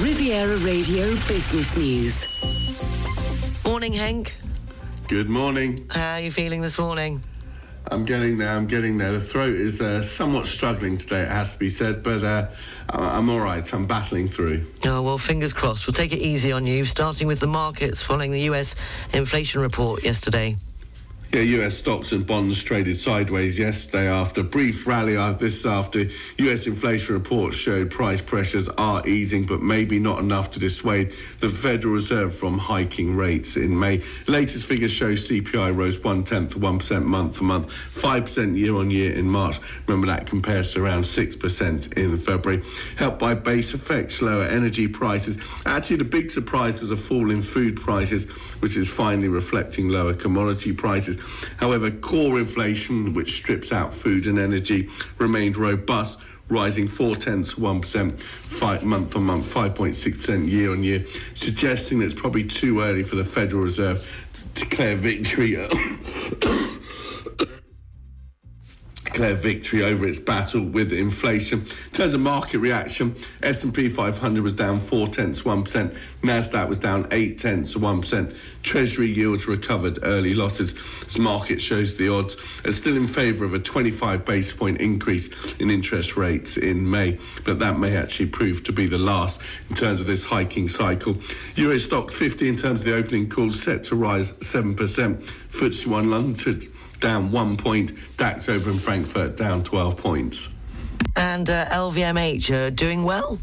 Riviera Radio Business News. Morning, Henk. Good morning. How are you feeling this morning? I'm getting there. I'm getting there. The throat is uh, somewhat struggling today, it has to be said, but uh, I- I'm all right. I'm battling through. Oh, well, fingers crossed. We'll take it easy on you, starting with the markets following the US inflation report yesterday. Yeah, US stocks and bonds traded sideways yesterday after a brief rally. Uh, This after US inflation reports showed price pressures are easing, but maybe not enough to dissuade the Federal Reserve from hiking rates in May. Latest figures show CPI rose one tenth one percent month to month, five percent year on year in March. Remember that compares to around six percent in February. Helped by base effects, lower energy prices. Actually, the big surprise was a fall in food prices, which is finally reflecting lower commodity prices. However, core inflation, which strips out food and energy, remained robust, rising four tenths one percent month on month, five point six percent year on year, suggesting that it's probably too early for the Federal Reserve to declare victory. declare victory over its battle with inflation. In terms of market reaction, S&P 500 was down four tenths one percent. Nasdaq was down eight tenths one percent. Treasury yields recovered early losses as market shows the odds are still in favour of a 25 basis point increase in interest rates in May, but that may actually prove to be the last in terms of this hiking cycle. Euro Stoxx 50 in terms of the opening call set to rise 7%. FTSE 1 London down one point. DAX over in Frankfurt down 12 points. And uh, LVMH uh, doing well?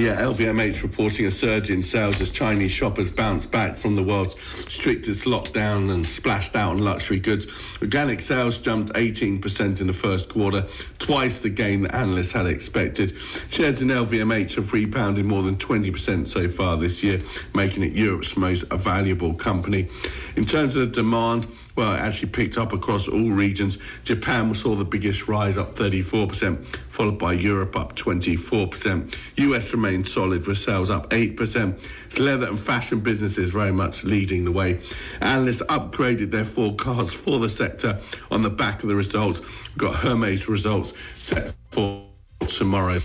Yeah, LVMH reporting a surge in sales as Chinese shoppers bounce back from the world's strictest lockdown and splashed out on luxury goods. Organic sales jumped 18% in the first quarter, twice the gain that analysts had expected. Shares in LVMH have rebounded more than 20% so far this year, making it Europe's most valuable company. In terms of the demand, well, actually picked up across all regions. Japan saw the biggest rise, up 34%, followed by Europe, up 24%. US remained solid with sales up 8%. It's leather and fashion businesses very much leading the way. Analysts upgraded their forecasts for the sector on the back of the results. We've got Hermes results set for tomorrow.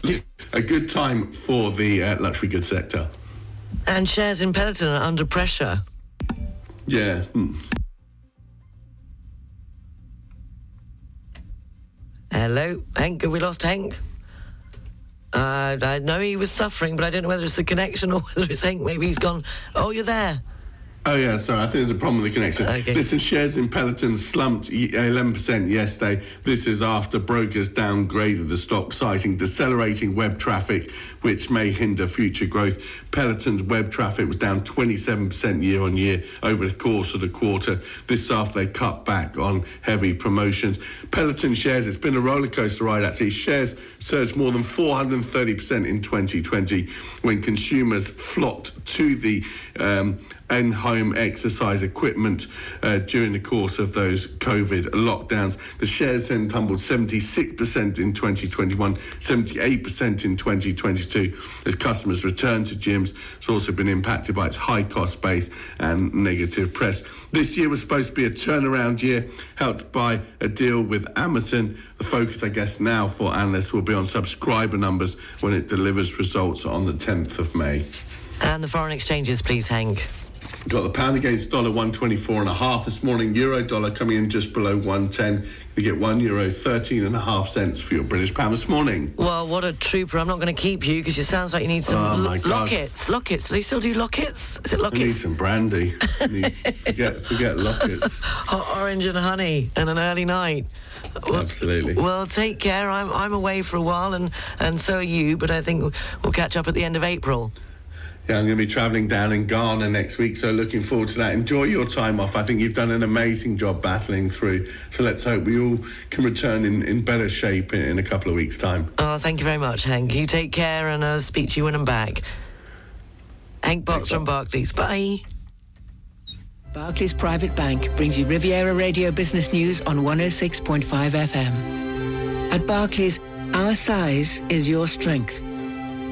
A good time for the uh, luxury goods sector. And shares in Peloton are under pressure. Yeah. hmm. Hello, Henk. Have we lost Henk? Uh, I know he was suffering, but I don't know whether it's the connection or whether it's Henk. Maybe he's gone. Oh, you're there. Oh yeah, sorry. I think there's a problem with the connection. Okay. Listen, shares in Peloton slumped 11% yesterday. This is after brokers downgraded the stock, citing decelerating web traffic, which may hinder future growth. Peloton's web traffic was down 27% year on year over the course of the quarter. This after they cut back on heavy promotions. Peloton shares, it's been a roller coaster ride actually. Shares surged more than 430% in 2020 when consumers flocked to the um, in-home exercise equipment uh, during the course of those COVID lockdowns. The shares then tumbled 76% in 2021, 78% in 2022 as customers returned to gyms. It's also been impacted by its high cost base and negative press. This year was supposed to be a turnaround year, helped by a deal with Amazon. The focus, I guess, now for analysts will be on subscriber numbers when it delivers results on the 10th of May. And the foreign exchanges, please, Henk. Got the pound against dollar 124 and a half this morning. Euro dollar coming in just below 110. You get one euro 13 and a half cents for your British pound this morning. Well, what a trooper. I'm not going to keep you because it sounds like you need some Oh, lo- lockets. Lockets. Do they still do lockets? Is it I need some brandy. Need, forget, forget lockets. Hot orange and honey and an early night. Well, Absolutely. Well, take care. I'm I'm away for a while, and and so are you. But I think we'll catch up at the end of April. Yeah, I'm going to be travelling down in Ghana next week, so looking forward to that. Enjoy your time off. I think you've done an amazing job battling through. So let's hope we all can return in, in better shape in, in a couple of weeks' time. Oh, thank you very much, Henk. You take care, and I'll speak to you when I'm back. Henk Potts Thanks, from Barclays. Bye. Barclays Private Bank brings you Riviera Radio Business News on 106.5 FM. At Barclays, our size is your strength.